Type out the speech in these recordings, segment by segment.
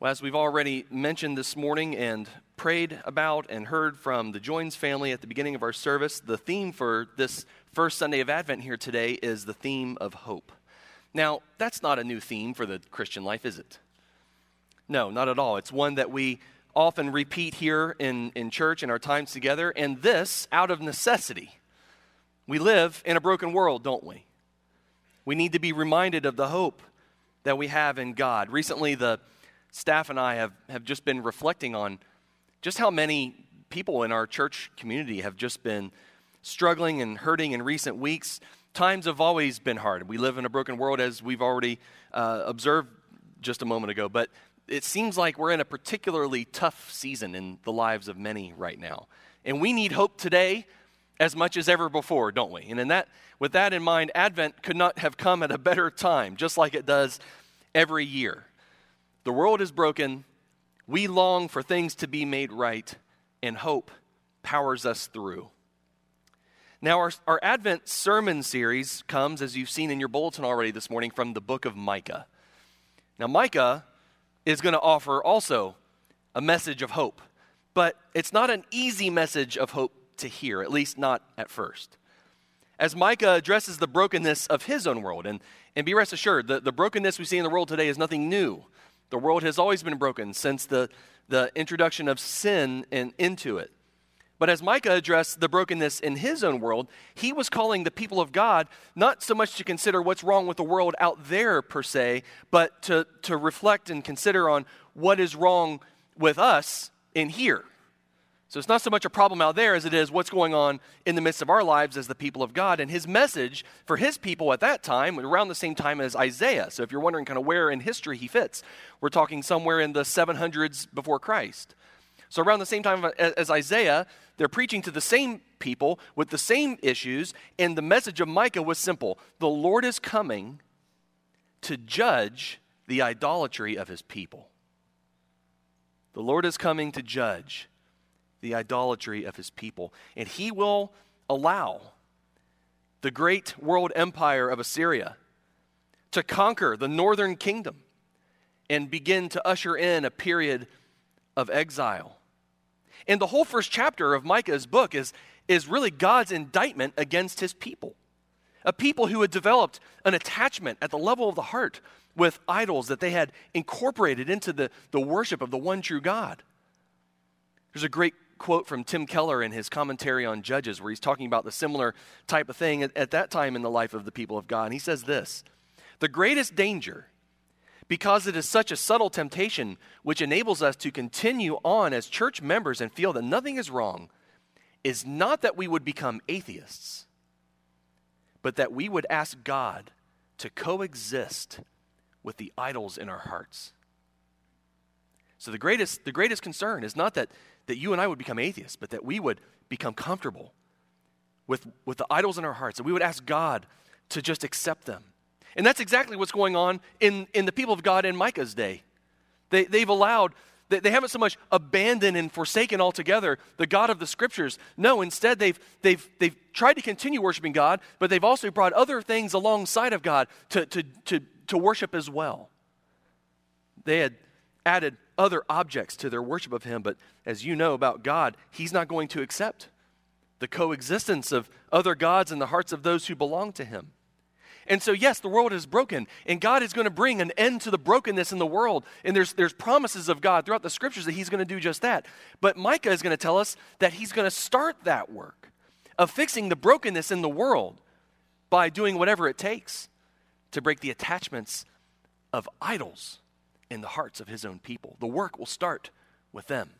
Well, as we've already mentioned this morning and prayed about and heard from the Joins family at the beginning of our service, the theme for this first Sunday of Advent here today is the theme of hope. Now, that's not a new theme for the Christian life, is it? No, not at all. It's one that we often repeat here in, in church in our times together, and this out of necessity. We live in a broken world, don't we? We need to be reminded of the hope that we have in God. Recently, the staff and I have, have just been reflecting on just how many people in our church community have just been struggling and hurting in recent weeks. Times have always been hard. We live in a broken world, as we've already uh, observed just a moment ago, but it seems like we're in a particularly tough season in the lives of many right now. And we need hope today as much as ever before, don't we? And in that, with that in mind, Advent could not have come at a better time, just like it does every year. The world is broken. We long for things to be made right, and hope powers us through. Now, our, our Advent sermon series comes, as you've seen in your bulletin already this morning, from the book of Micah. Now, Micah is going to offer also a message of hope, but it's not an easy message of hope to hear, at least not at first. As Micah addresses the brokenness of his own world, and, and be rest assured, the, the brokenness we see in the world today is nothing new. The world has always been broken since the, the introduction of sin in, into it. But as Micah addressed the brokenness in his own world, he was calling the people of God not so much to consider what's wrong with the world out there per se, but to, to reflect and consider on what is wrong with us in here. So it's not so much a problem out there as it is what's going on in the midst of our lives as the people of God. And his message for his people at that time, around the same time as Isaiah. So if you're wondering kind of where in history he fits, we're talking somewhere in the 700s before Christ. So around the same time as Isaiah, they're preaching to the same people with the same issues. And the message of Micah was simple The Lord is coming to judge the idolatry of his people. The Lord is coming to judge the idolatry of his people. And he will allow the great world empire of Assyria to conquer the northern kingdom and begin to usher in a period of exile. And the whole first chapter of Micah's book is, is really God's indictment against his people. A people who had developed an attachment at the level of the heart with idols that they had incorporated into the, the worship of the one true God. There's a great quote from Tim Keller in his commentary on Judges, where he's talking about the similar type of thing at, at that time in the life of the people of God. And he says this The greatest danger, because it is such a subtle temptation which enables us to continue on as church members and feel that nothing is wrong, is not that we would become atheists, but that we would ask God to coexist with the idols in our hearts. So the greatest, the greatest concern is not that that you and I would become atheists, but that we would become comfortable with, with the idols in our hearts, and we would ask God to just accept them. And that's exactly what's going on in, in the people of God in Micah's day. They, they've allowed, they, they haven't so much abandoned and forsaken altogether the God of the scriptures. No, instead, they've, they've, they've tried to continue worshiping God, but they've also brought other things alongside of God to, to, to, to worship as well. They had added other objects to their worship of Him. But as you know about God, He's not going to accept the coexistence of other gods in the hearts of those who belong to Him. And so, yes, the world is broken, and God is going to bring an end to the brokenness in the world. And there's, there's promises of God throughout the scriptures that He's going to do just that. But Micah is going to tell us that He's going to start that work of fixing the brokenness in the world by doing whatever it takes to break the attachments of idols in the hearts of his own people. The work will start with them.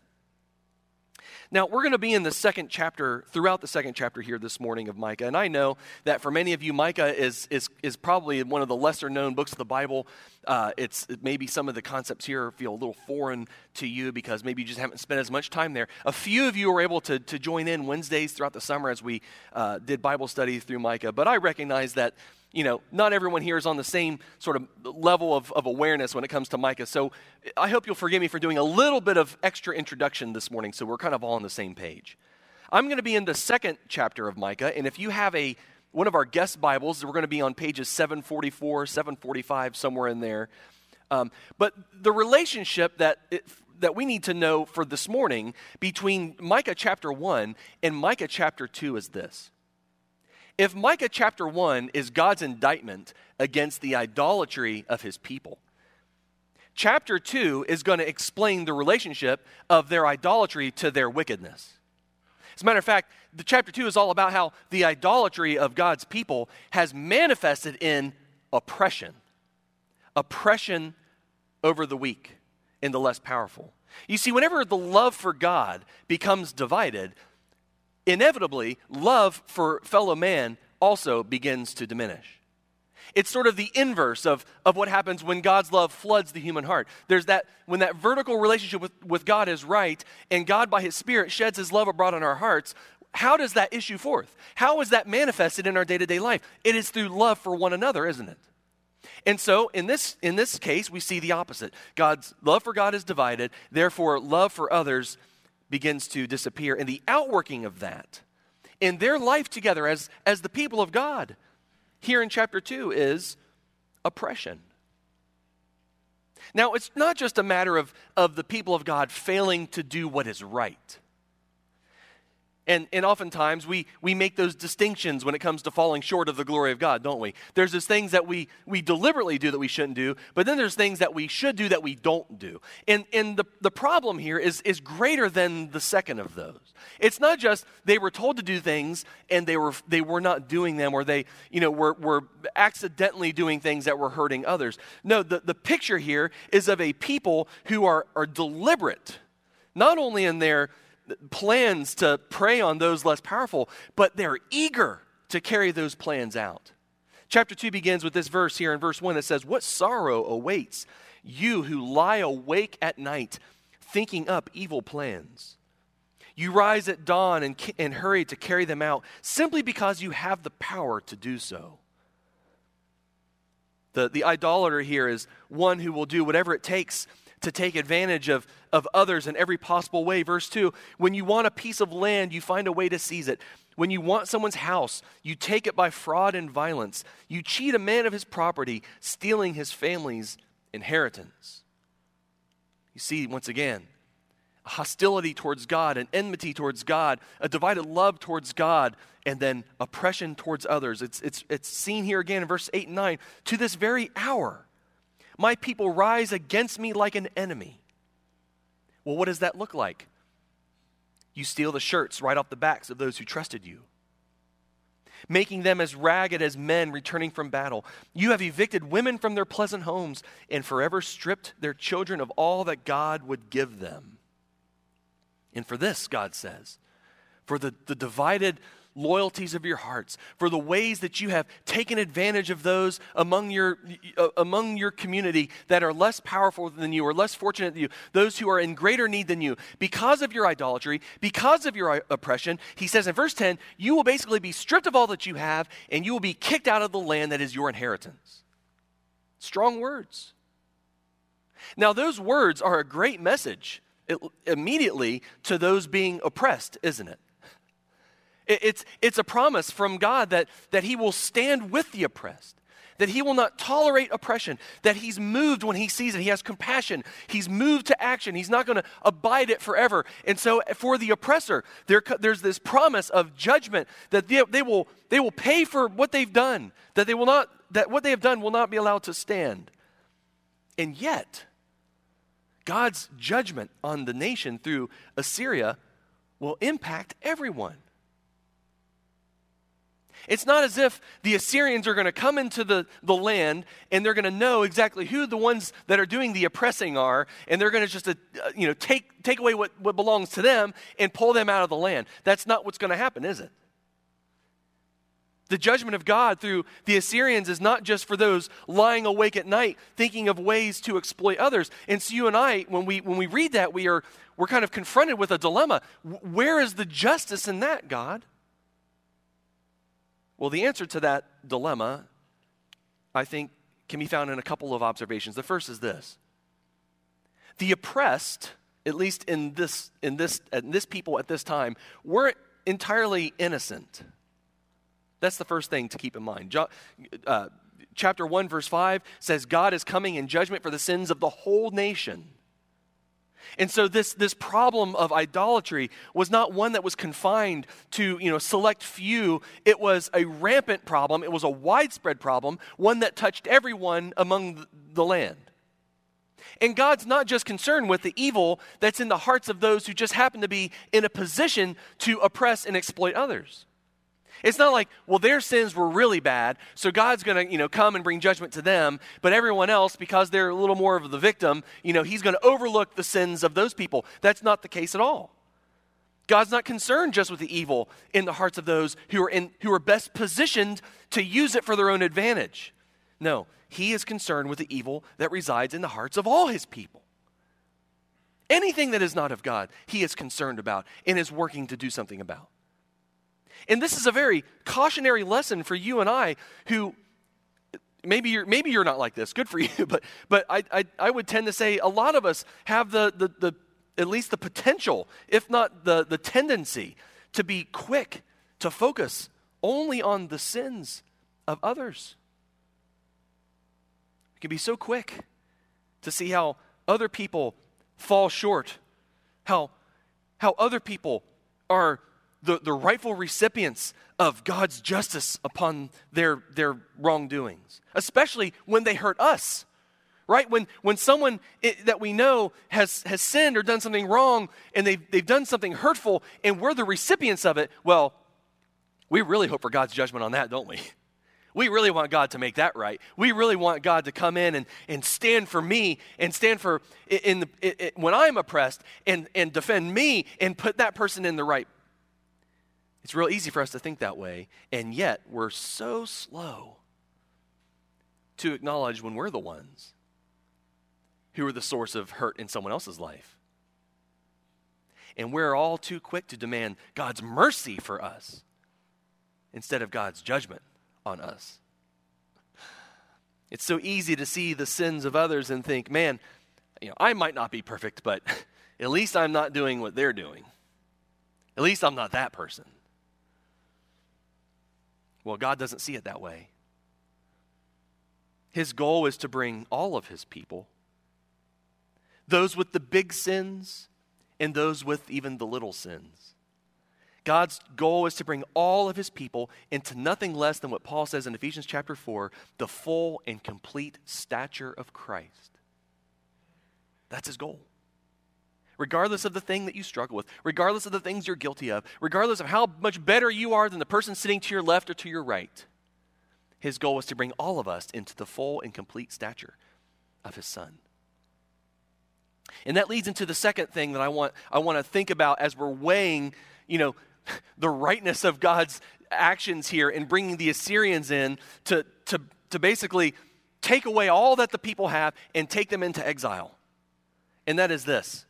Now, we're going to be in the second chapter, throughout the second chapter here this morning of Micah. And I know that for many of you, Micah is, is, is probably one of the lesser known books of the Bible. Uh, it's maybe some of the concepts here feel a little foreign to you because maybe you just haven't spent as much time there. A few of you were able to, to join in Wednesdays throughout the summer as we uh, did Bible study through Micah. But I recognize that you know, not everyone here is on the same sort of level of, of awareness when it comes to Micah. So I hope you'll forgive me for doing a little bit of extra introduction this morning so we're kind of all on the same page. I'm going to be in the second chapter of Micah, and if you have a one of our guest Bibles, we're going to be on pages 744, 745, somewhere in there. Um, but the relationship that, it, that we need to know for this morning between Micah chapter 1 and Micah chapter 2 is this. If Micah chapter 1 is God's indictment against the idolatry of his people, chapter 2 is going to explain the relationship of their idolatry to their wickedness. As a matter of fact, the chapter 2 is all about how the idolatry of God's people has manifested in oppression. Oppression over the weak and the less powerful. You see, whenever the love for God becomes divided, inevitably, love for fellow man also begins to diminish. It's sort of the inverse of, of what happens when God's love floods the human heart. There's that, when that vertical relationship with, with God is right, and God by His Spirit sheds His love abroad in our hearts, how does that issue forth? How is that manifested in our day to day life? It is through love for one another, isn't it? And so in this, in this case, we see the opposite. God's love for God is divided, therefore, love for others begins to disappear. And the outworking of that in their life together as, as the people of God here in chapter 2 is oppression. Now, it's not just a matter of, of the people of God failing to do what is right. And, and oftentimes we, we make those distinctions when it comes to falling short of the glory of God, don't we? There's those things that we, we deliberately do that we shouldn't do, but then there's things that we should do that we don't do. And, and the, the problem here is, is greater than the second of those. It's not just they were told to do things and they were, they were not doing them or they you know, were, were accidentally doing things that were hurting others. No, the, the picture here is of a people who are, are deliberate, not only in their plans to prey on those less powerful, but they're eager to carry those plans out. Chapter 2 begins with this verse here in verse 1 that says, What sorrow awaits you who lie awake at night, thinking up evil plans? You rise at dawn and, and hurry to carry them out simply because you have the power to do so. The, the idolater here is one who will do whatever it takes to take advantage of, of others in every possible way. Verse 2 When you want a piece of land, you find a way to seize it. When you want someone's house, you take it by fraud and violence. You cheat a man of his property, stealing his family's inheritance. You see, once again, a hostility towards God, an enmity towards God, a divided love towards God, and then oppression towards others. It's, it's, it's seen here again in verse 8 and 9. To this very hour, my people rise against me like an enemy. Well, what does that look like? You steal the shirts right off the backs of those who trusted you, making them as ragged as men returning from battle. You have evicted women from their pleasant homes and forever stripped their children of all that God would give them. And for this, God says, for the, the divided loyalties of your hearts, for the ways that you have taken advantage of those among your, uh, among your community that are less powerful than you or less fortunate than you, those who are in greater need than you, because of your idolatry, because of your oppression. He says in verse 10, you will basically be stripped of all that you have and you will be kicked out of the land that is your inheritance. Strong words. Now, those words are a great message immediately to those being oppressed, isn't it? It's, it's a promise from God that, that He will stand with the oppressed, that He will not tolerate oppression, that He's moved when He sees it. He has compassion. He's moved to action. He's not going to abide it forever. And so, eh, for the oppressor, there, there's this promise of judgment that they, they, will, they will pay for what they've done, that, they will not, that what they have done will not be allowed to stand. And yet, God's judgment on the nation through Assyria will impact everyone. It's not as if the Assyrians are going to come into the, the land and they're going to know exactly who the ones that are doing the oppressing are, and they're going to just uh, you know, take, take away what, what belongs to them and pull them out of the land. That's not what's going to happen, is it? The judgment of God through the Assyrians is not just for those lying awake at night thinking of ways to exploit others. And so you and I, when we, when we read that, we are, we're kind of confronted with a dilemma. Where is the justice in that, God? Well, the answer to that dilemma, I think, can be found in a couple of observations. The first is this the oppressed, at least in this, in this, in this people at this time, weren't entirely innocent. That's the first thing to keep in mind. Jo- uh, chapter 1 verse 5 says God is coming in judgment for the sins of the whole nation. And so this, this problem of idolatry was not one that was confined to, you know, select few. It was a rampant problem. It was a widespread problem, one that touched everyone among the land. And God's not just concerned with the evil that's in the hearts of those who just happen to be in a position to oppress and exploit others. It's not like, well, their sins were really bad, so God's going to, you know, come and bring judgment to them, but everyone else, because they're a little more of the victim, you know, he's going to overlook the sins of those people. That's not the case at all. God's not concerned just with the evil in the hearts of those who are, in, who are best positioned to use it for their own advantage. No, he is concerned with the evil that resides in the hearts of all his people. Anything that is not of God, he is concerned about and is working to do something about. And this is a very cautionary lesson for you and I who maybe you're, maybe you're not like this. Good for you. But, but I, I, I would tend to say a lot of us have the, the, the, at least the potential, if not the, the tendency, to be quick to focus only on the sins of others. We can be so quick to see how other people fall short, how, how other people are the, the rightful recipients of God's justice upon their, their wrongdoings, especially when they hurt us. Right? When, when someone it, that we know has, has sinned or done something wrong and they've, they've done something hurtful and we're the recipients of it, well, we really hope for God's judgment on that, don't we? We really want God to make that right. We really want God to come in and, and stand for me and stand for in the, in, when I'm oppressed and, and defend me and put that person in the right it's real easy for us to think that way, and yet we're so slow to acknowledge when we're the ones who are the source of hurt in someone else's life. And we're all too quick to demand God's mercy for us instead of God's judgment on us. It's so easy to see the sins of others and think, man, you know, I might not be perfect, but at least I'm not doing what they're doing. At least I'm not that person. Well, God doesn't see it that way. His goal is to bring all of his people, those with the big sins and those with even the little sins. God's goal is to bring all of his people into nothing less than what Paul says in Ephesians chapter 4 the full and complete stature of Christ. That's his goal regardless of the thing that you struggle with, regardless of the things you're guilty of, regardless of how much better you are than the person sitting to your left or to your right. His goal was to bring all of us into the full and complete stature of his son. And that leads into the second thing that I want, I want to think about as we're weighing, you know, the rightness of God's actions here in bringing the Assyrians in to, to, to basically take away all that the people have and take them into exile. And that is this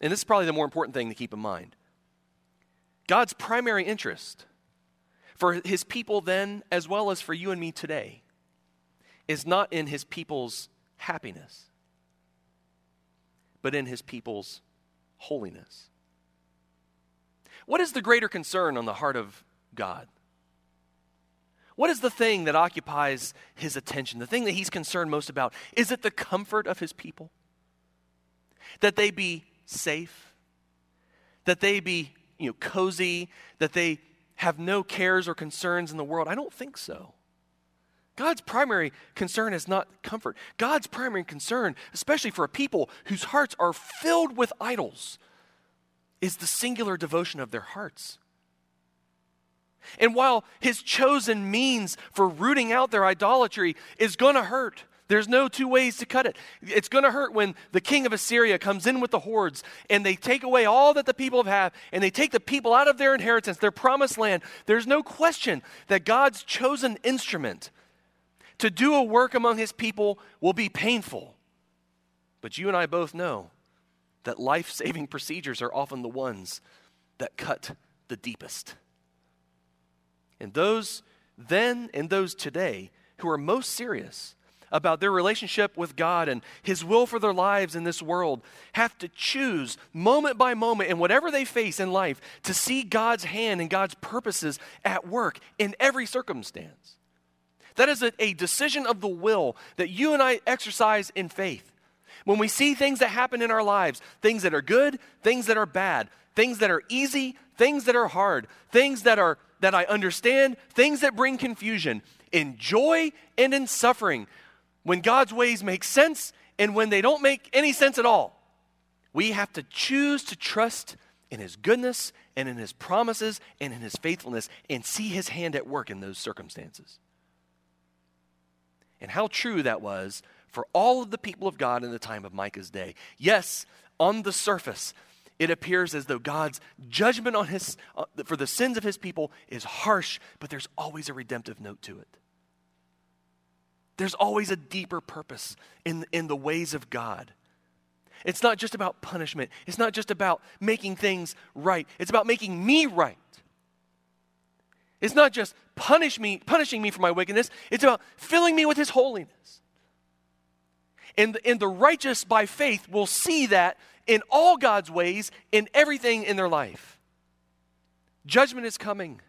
and this is probably the more important thing to keep in mind God's primary interest for his people then, as well as for you and me today, is not in his people's happiness, but in his people's holiness. What is the greater concern on the heart of God? What is the thing that occupies his attention? The thing that he's concerned most about? Is it the comfort of his people? That they be safe, that they be you know, cozy, that they have no cares or concerns in the world? I don't think so. God's primary concern is not comfort. God's primary concern, especially for a people whose hearts are filled with idols, is the singular devotion of their hearts. And while his chosen means for rooting out their idolatry is going to hurt, there's no two ways to cut it. It's going to hurt when the king of Assyria comes in with the hordes and they take away all that the people have and they take the people out of their inheritance, their promised land. There's no question that God's chosen instrument to do a work among his people will be painful. But you and I both know that life saving procedures are often the ones that cut the deepest. And those then and those today who are most serious about their relationship with God and His will for their lives in this world have to choose moment by moment in whatever they face in life to see God's hand and God's purposes at work in every circumstance. That is a, a decision of the will that you and I exercise in faith. When we see things that happen in our lives, things that are good, things that are bad, things that are easy, things that are hard, things that are that I understand, things that bring confusion, in joy and in suffering, when God's ways make sense and when they don't make any sense at all. We have to choose to trust in his goodness and in his promises and in his faithfulness and see his hand at work in those circumstances. And how true that was for all of the people of God in the time of Micah's day. Yes, on the surface, it appears as though God's judgment on his, uh, for the sins of his people is harsh, but there's always a redemptive note to it. There's always a deeper purpose in, in the ways of God. It's not just about punishment. It's not just about making things right. It's about making me right. It's not just punish me, punishing me for my wickedness. It's about filling me with his holiness. And, and the righteous by faith will see that in all God's ways, in everything in their life. Judgment is coming.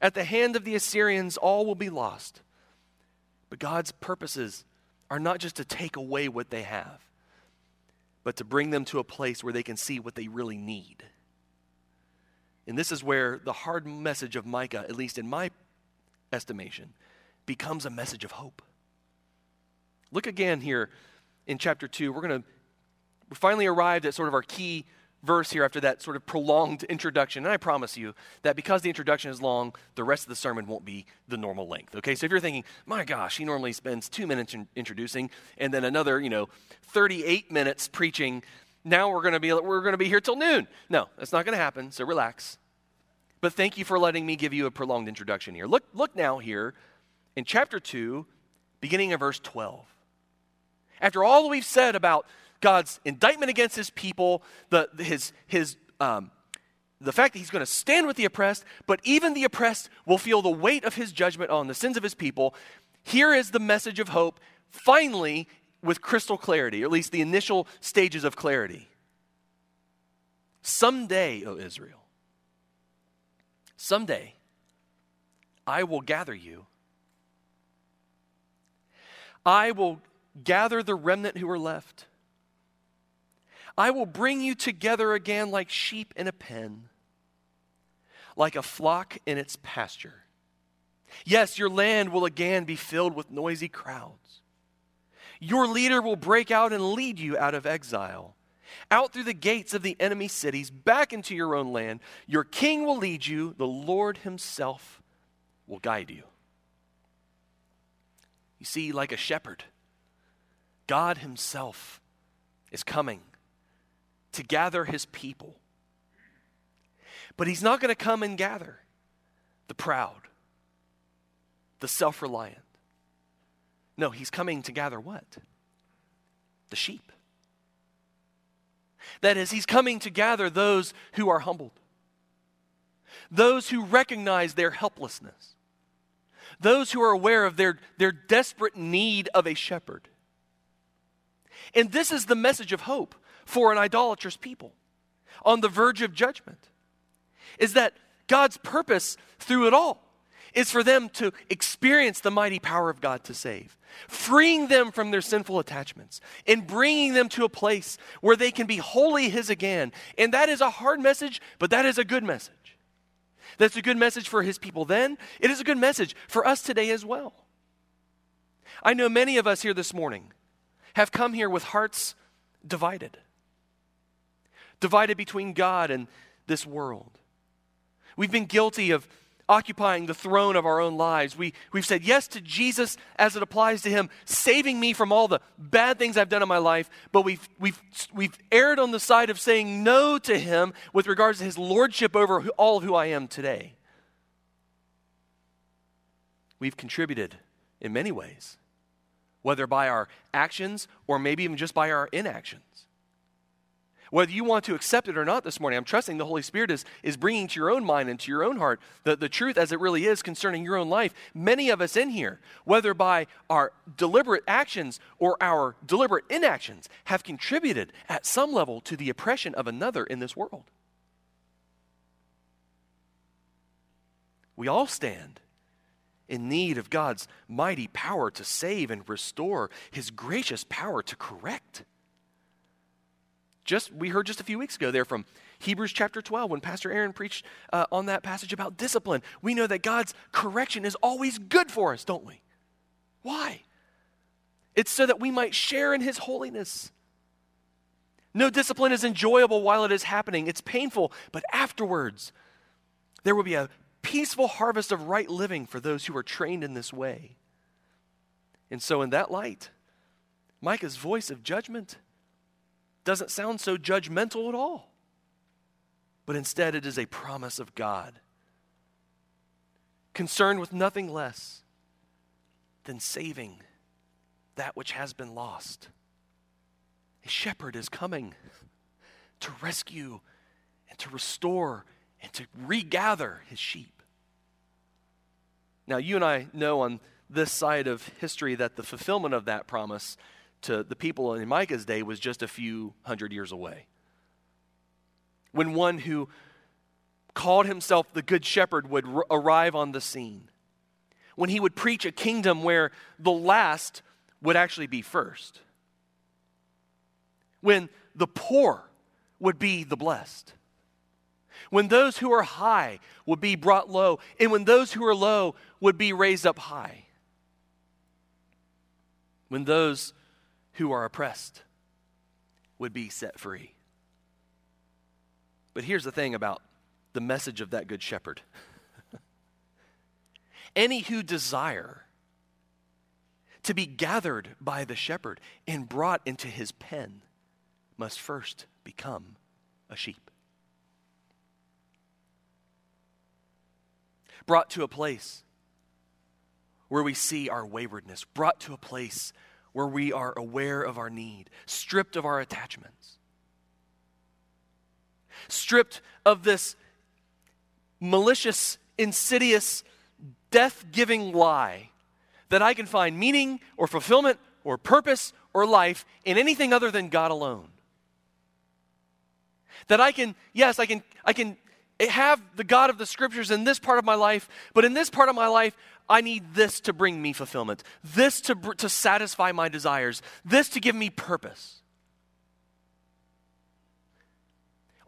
At the hand of the Assyrians, all will be lost. But God's purposes are not just to take away what they have, but to bring them to a place where they can see what they really need. And this is where the hard message of Micah, at least in my estimation, becomes a message of hope. Look again here in chapter 2. We're going to we finally arrived at sort of our key verse here after that sort of prolonged introduction. And I promise you that because the introduction is long, the rest of the sermon won't be the normal length. Okay, so if you're thinking, my gosh, he normally spends two minutes in introducing and then another, you know, 38 minutes preaching. Now we're going to be we're going to be here till noon. No, that's not going to happen. So relax. But thank you for letting me give you a prolonged introduction here. Look look now here in chapter 2, beginning of verse 12. After all we've said about God's indictment against his people, the, his, his, um, the fact that he's going to stand with the oppressed, but even the oppressed will feel the weight of his judgment on the sins of his people. Here is the message of hope, finally, with crystal clarity, or at least the initial stages of clarity. Someday, O Israel, someday, I will gather you. I will gather the remnant who are left. I will bring you together again like sheep in a pen, like a flock in its pasture. Yes, your land will again be filled with noisy crowds. Your leader will break out and lead you out of exile, out through the gates of the enemy cities, back into your own land. Your king will lead you, the Lord himself will guide you. You see, like a shepherd, God himself is coming to gather his people. But he's not going to come and gather the proud, the self reliant. No, he's coming to gather what? The sheep. That is, he's coming to gather those who are humbled, those who recognize their helplessness, those who are aware of their, their desperate need of a shepherd. And this is the message of hope for an idolatrous people on the verge of judgment is that God's purpose through it all is for them to experience the mighty power of God to save, freeing them from their sinful attachments and bringing them to a place where they can be wholly His again. And that is a hard message, but that is a good message. That's a good message for His people then. It is a good message for us today as well. I know many of us here this morning have come here with hearts divided divided between God and this world. We've been guilty of occupying the throne of our own lives. We, we've said yes to Jesus as it applies to Him, saving me from all the bad things I've done in my life, but we've, we've, we've erred on the side of saying no to Him with regards to His lordship over all who I am today. We've contributed in many ways, whether by our actions or maybe even just by our inactions. Whether you want to accept it or not this morning, I'm trusting the Holy Spirit is, is bringing to your own mind and to your own heart the, the truth as it really is concerning your own life. Many of us in here, whether by our deliberate actions or our deliberate inactions, have contributed at some level to the oppression of another in this world. We all stand in need of God's mighty power to save and restore, his gracious power to correct. Just we heard just a few weeks ago there from Hebrews chapter 12 when Pastor Aaron preached uh, on that passage about discipline. We know that God's correction is always good for us, don't we? Why? It's so that we might share in his holiness. No discipline is enjoyable while it is happening. It's painful, but afterwards there will be a peaceful harvest of right living for those who are trained in this way. And so in that light, Micah's voice of judgment doesn't sound so judgmental at all, but instead it is a promise of God, concerned with nothing less than saving that which has been lost. A shepherd is coming to rescue and to restore and to regather his sheep. Now, you and I know on this side of history that the fulfillment of that promise to the people in Micah's day was just a few hundred years away. When one who called himself the Good Shepherd would r- arrive on the scene, when he would preach a kingdom where the last would actually be first, when the poor would be the blessed, when those who are high would be brought low, and when those who are low would be raised up high, when those who are oppressed would be set free. But here's the thing about the message of that good shepherd any who desire to be gathered by the shepherd and brought into his pen must first become a sheep. Brought to a place where we see our waywardness, brought to a place where we are aware of our need, stripped of our attachments, stripped of this malicious, insidious, death giving lie that I can find meaning or fulfillment or purpose or life in anything other than God alone. That I can, yes, I can, I can have the God of the scriptures in this part of my life, but in this part of my life, I need this to bring me fulfillment, this to, to satisfy my desires, this to give me purpose.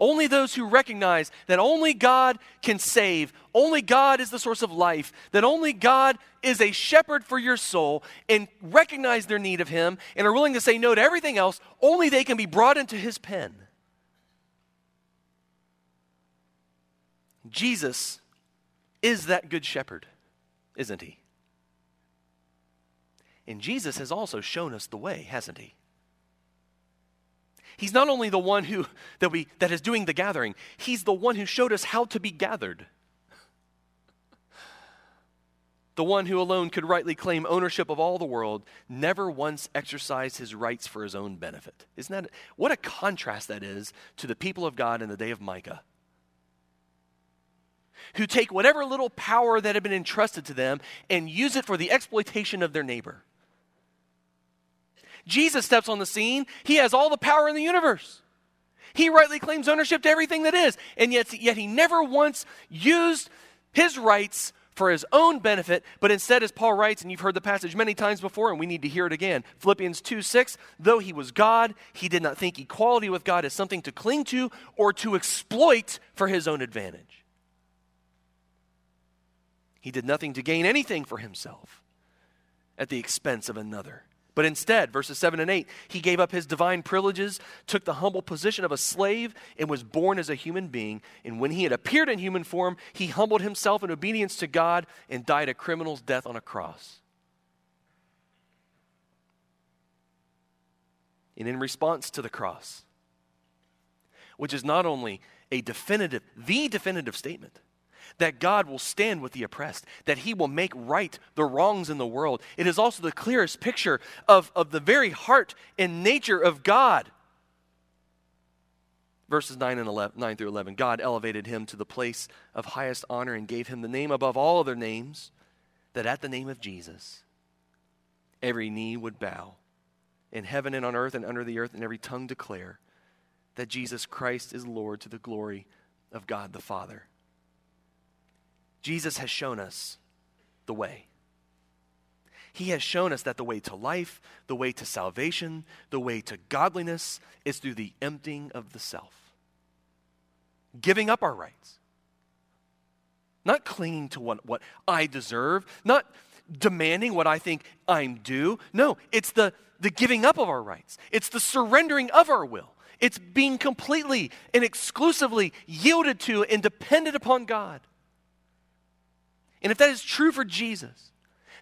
Only those who recognize that only God can save, only God is the source of life, that only God is a shepherd for your soul, and recognize their need of Him and are willing to say no to everything else, only they can be brought into His pen. Jesus is that good shepherd, isn't he? And Jesus has also shown us the way, hasn't he? He's not only the one who that we that is doing the gathering, he's the one who showed us how to be gathered. The one who alone could rightly claim ownership of all the world never once exercised his rights for his own benefit. Isn't that what a contrast that is to the people of God in the day of Micah? Who take whatever little power that had been entrusted to them and use it for the exploitation of their neighbor. Jesus steps on the scene. He has all the power in the universe. He rightly claims ownership to everything that is, and yet, yet he never once used his rights for his own benefit, but instead, as Paul writes, and you've heard the passage many times before, and we need to hear it again Philippians 2 6, though he was God, he did not think equality with God as something to cling to or to exploit for his own advantage. He did nothing to gain anything for himself at the expense of another. But instead, verses 7 and 8, he gave up his divine privileges, took the humble position of a slave, and was born as a human being. And when he had appeared in human form, he humbled himself in obedience to God and died a criminal's death on a cross. And in response to the cross, which is not only a definitive, the definitive statement that God will stand with the oppressed, that he will make right the wrongs in the world. It is also the clearest picture of, of the very heart and nature of God. Verses 9, and 11, 9 through 11 God elevated him to the place of highest honor and gave him the name above all other names, that at the name of Jesus, every knee would bow in heaven and on earth and under the earth, and every tongue declare that Jesus Christ is Lord to the glory of God the Father. Jesus has shown us the way. He has shown us that the way to life, the way to salvation, the way to godliness is through the emptying of the self, giving up our rights, not clinging to what, what I deserve, not demanding what I think I'm due. No, it's the, the giving up of our rights, it's the surrendering of our will. It's being completely and exclusively yielded to and dependent upon God. And if that is true for Jesus,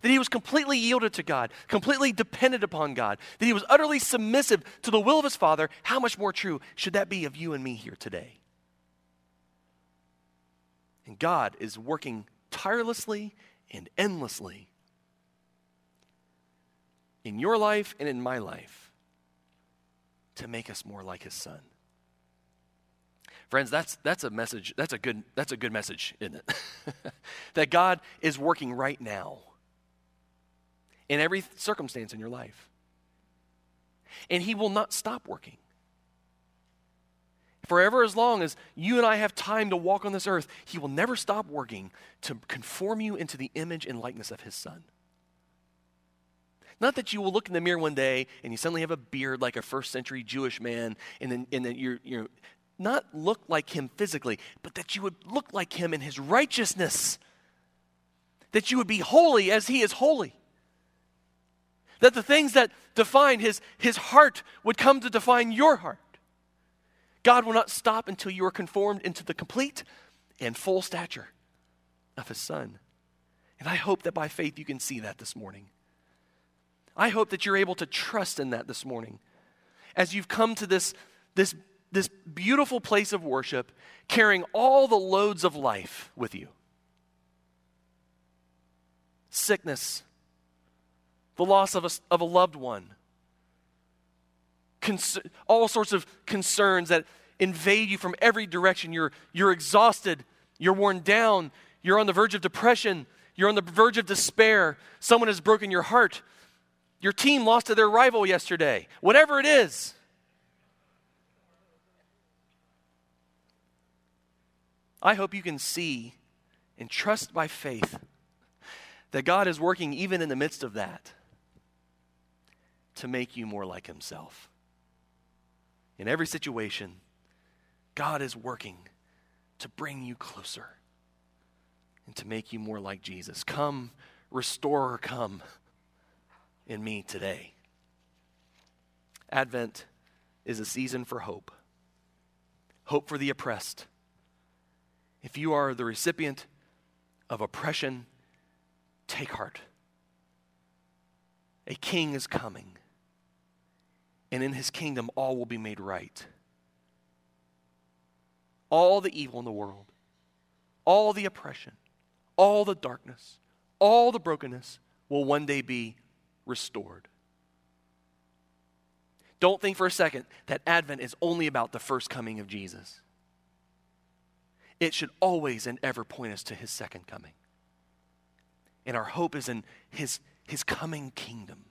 that he was completely yielded to God, completely dependent upon God, that he was utterly submissive to the will of his Father, how much more true should that be of you and me here today? And God is working tirelessly and endlessly in your life and in my life to make us more like his son. Friends, that's, that's a message, that's a good, that's a good message, isn't it? that God is working right now in every circumstance in your life. And he will not stop working. Forever, as long as you and I have time to walk on this earth, he will never stop working to conform you into the image and likeness of his son. Not that you will look in the mirror one day and you suddenly have a beard like a first century Jewish man, and then, and then you're, you're not look like him physically, but that you would look like him in his righteousness. That you would be holy as he is holy. That the things that define his, his heart would come to define your heart. God will not stop until you are conformed into the complete and full stature of his son. And I hope that by faith you can see that this morning. I hope that you're able to trust in that this morning. As you've come to this, this, this beautiful place of worship, carrying all the loads of life with you sickness, the loss of a, of a loved one, Cons- all sorts of concerns that invade you from every direction. You're, you're exhausted, you're worn down, you're on the verge of depression, you're on the verge of despair. Someone has broken your heart. Your team lost to their rival yesterday. Whatever it is. I hope you can see and trust by faith that God is working even in the midst of that to make you more like Himself. In every situation, God is working to bring you closer and to make you more like Jesus. Come, restorer, come in me today. Advent is a season for hope, hope for the oppressed. If you are the recipient of oppression, take heart. A king is coming, and in his kingdom, all will be made right. All the evil in the world, all the oppression, all the darkness, all the brokenness will one day be restored. Don't think for a second that Advent is only about the first coming of Jesus. It should always and ever point us to his second coming. And our hope is in his, his coming kingdom.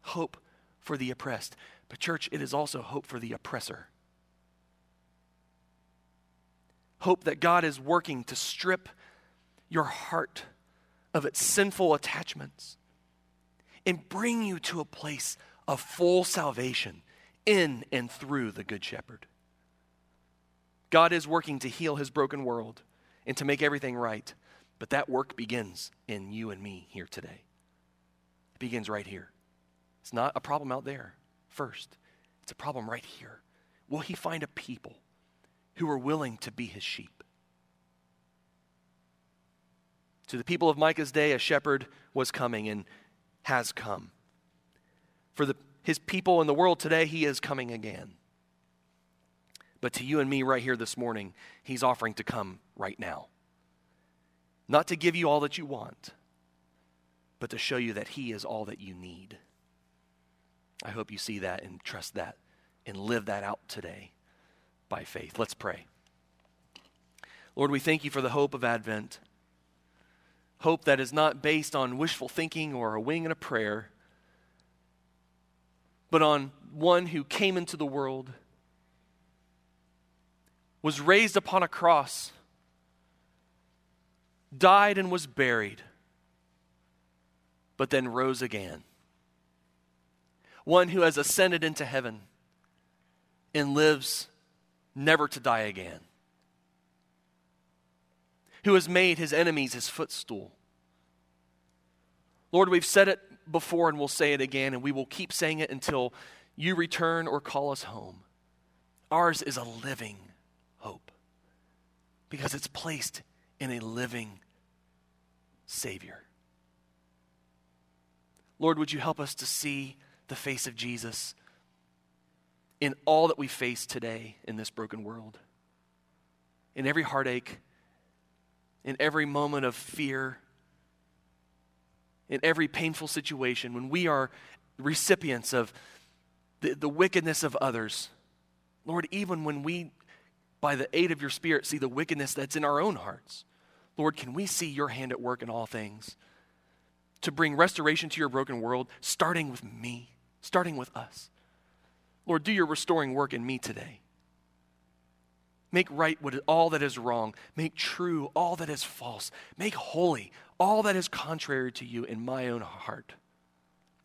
Hope for the oppressed. But, church, it is also hope for the oppressor. Hope that God is working to strip your heart of its sinful attachments and bring you to a place of full salvation in and through the Good Shepherd. God is working to heal his broken world and to make everything right, but that work begins in you and me here today. It begins right here. It's not a problem out there first, it's a problem right here. Will he find a people who are willing to be his sheep? To the people of Micah's day, a shepherd was coming, and has come. For the, his people in the world today, he is coming again. But to you and me right here this morning, he's offering to come right now. Not to give you all that you want, but to show you that he is all that you need. I hope you see that and trust that and live that out today by faith. Let's pray. Lord, we thank you for the hope of Advent hope that is not based on wishful thinking or a wing and a prayer, but on one who came into the world, was raised upon a cross, died and was buried, but then rose again. One who has ascended into heaven and lives never to die again. Who has made his enemies his footstool. Lord, we've said it before and we'll say it again, and we will keep saying it until you return or call us home. Ours is a living because it's placed in a living Savior. Lord, would you help us to see the face of Jesus in all that we face today in this broken world? In every heartache, in every moment of fear, in every painful situation, when we are recipients of the, the wickedness of others. Lord, even when we, by the aid of your Spirit, see the wickedness that's in our own hearts, Lord, can we see your hand at work in all things to bring restoration to your broken world, starting with me, starting with us? Lord, do your restoring work in me today. Make right what, all that is wrong. Make true all that is false. Make holy all that is contrary to you in my own heart.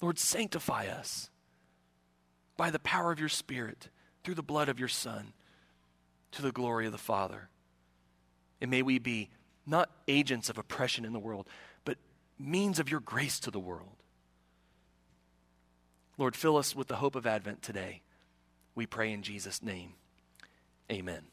Lord, sanctify us by the power of your Spirit through the blood of your Son to the glory of the Father. And may we be not agents of oppression in the world, but means of your grace to the world. Lord, fill us with the hope of Advent today. We pray in Jesus' name. Amen.